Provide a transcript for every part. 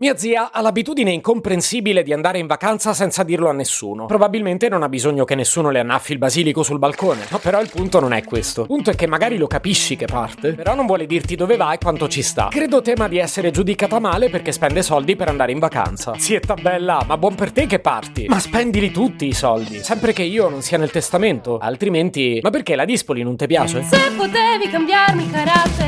Mia zia ha l'abitudine incomprensibile di andare in vacanza senza dirlo a nessuno. Probabilmente non ha bisogno che nessuno le annaffi il basilico sul balcone. No, però il punto non è questo. Il punto è che magari lo capisci che parte, però non vuole dirti dove va e quanto ci sta. Credo tema di essere giudicata male perché spende soldi per andare in vacanza. Zietta bella, ma buon per te che parti. Ma spendili tutti i soldi. Sempre che io non sia nel testamento. Altrimenti. Ma perché la Dispoli non ti piace? Se potevi cambiarmi carattere,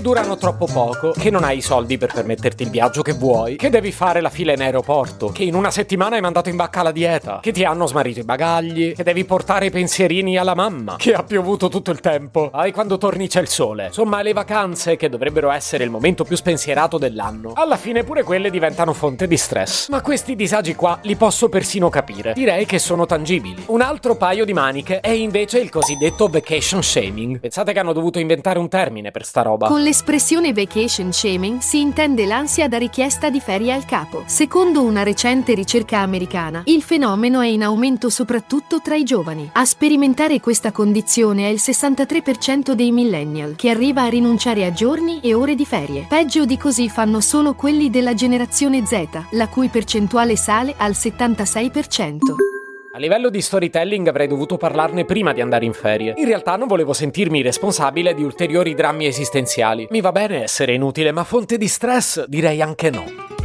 Durano troppo poco, che non hai i soldi per permetterti il viaggio che vuoi, che devi fare la fila in aeroporto, che in una settimana hai mandato in bacca la dieta, che ti hanno smarrito i bagagli, che devi portare i pensierini alla mamma, che ha piovuto tutto il tempo, hai quando torni c'è il sole. Insomma, le vacanze, che dovrebbero essere il momento più spensierato dell'anno, alla fine pure quelle diventano fonte di stress. Ma questi disagi qua li posso persino capire. Direi che sono tangibili. Un altro paio di maniche è invece il cosiddetto vacation shaming. Pensate che hanno dovuto inventare un termine per sta roba. Con l'espressione vacation shaming si intende l'ansia da richiesta di ferie al capo. Secondo una recente ricerca americana, il fenomeno è in aumento soprattutto tra i giovani. A sperimentare questa condizione è il 63% dei millennial, che arriva a rinunciare a giorni e ore di ferie. Peggio di così fanno solo quelli della generazione Z, la cui percentuale sale al 76%. A livello di storytelling avrei dovuto parlarne prima di andare in ferie. In realtà non volevo sentirmi responsabile di ulteriori drammi esistenziali. Mi va bene essere inutile, ma fonte di stress direi anche no.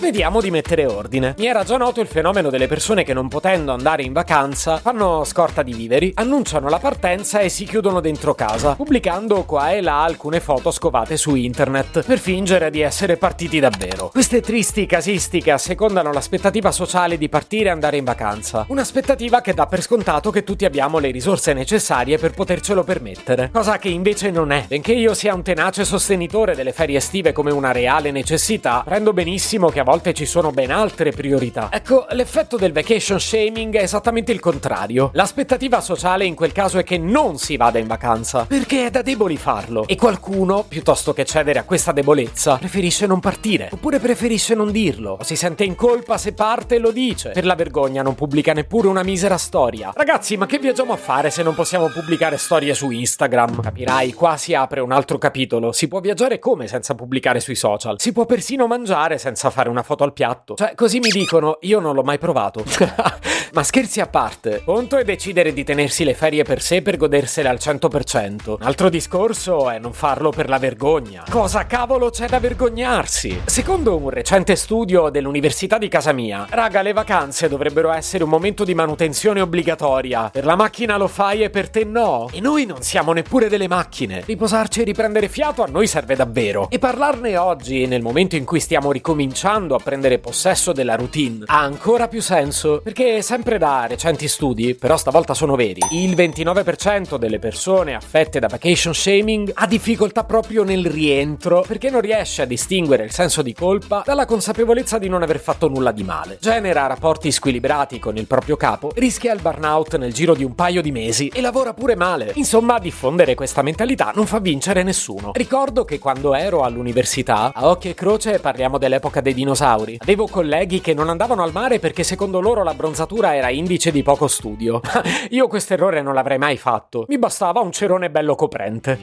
Vediamo di mettere ordine. Mi era già noto il fenomeno delle persone che non potendo andare in vacanza fanno scorta di viveri, annunciano la partenza e si chiudono dentro casa, pubblicando qua e là alcune foto scovate su internet per fingere di essere partiti davvero. Queste tristi casistiche assecondano l'aspettativa sociale di partire e andare in vacanza, un'aspettativa che dà per scontato che tutti abbiamo le risorse necessarie per potercelo permettere, cosa che invece non è. Benché io sia un tenace sostenitore delle ferie estive come una reale necessità, prendo benissimo che a volte ci sono ben altre priorità. Ecco, l'effetto del vacation shaming è esattamente il contrario. L'aspettativa sociale in quel caso è che non si vada in vacanza, perché è da deboli farlo. E qualcuno, piuttosto che cedere a questa debolezza, preferisce non partire, oppure preferisce non dirlo, o si sente in colpa se parte e lo dice. Per la vergogna non pubblica neppure una misera storia. Ragazzi, ma che viaggiamo a fare se non possiamo pubblicare storie su Instagram? Capirai, qua si apre un altro capitolo. Si può viaggiare come senza pubblicare sui social? Si può persino mangiare senza fare una una foto al piatto. Cioè, così mi dicono, io non l'ho mai provato. Ma scherzi a parte, conto è decidere di tenersi le ferie per sé per godersele al 100%. Un altro discorso è non farlo per la vergogna. Cosa cavolo c'è da vergognarsi? Secondo un recente studio dell'Università di casa mia, raga, le vacanze dovrebbero essere un momento di manutenzione obbligatoria. Per la macchina lo fai e per te no. E noi non siamo neppure delle macchine. Riposarci e riprendere fiato a noi serve davvero. E parlarne oggi, nel momento in cui stiamo ricominciando a prendere possesso della routine, ha ancora più senso. Perché sempre da recenti studi, però stavolta sono veri, il 29% delle persone affette da vacation shaming ha difficoltà proprio nel rientro perché non riesce a distinguere il senso di colpa dalla consapevolezza di non aver fatto nulla di male. Genera rapporti squilibrati con il proprio capo, rischia il burnout nel giro di un paio di mesi e lavora pure male. Insomma, diffondere questa mentalità non fa vincere nessuno. Ricordo che quando ero all'università, a occhio e croce parliamo dell'epoca dei dinosauri, avevo colleghi che non andavano al mare perché secondo loro la bronzatura era indice di poco studio. Io questo errore non l'avrei mai fatto. Mi bastava un cerone bello coprente.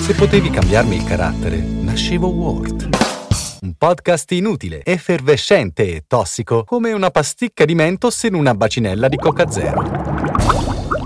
Se potevi cambiarmi il carattere, nascevo Ward. Un podcast inutile, effervescente e tossico, come una pasticca di mentos in una bacinella di Coca Zero.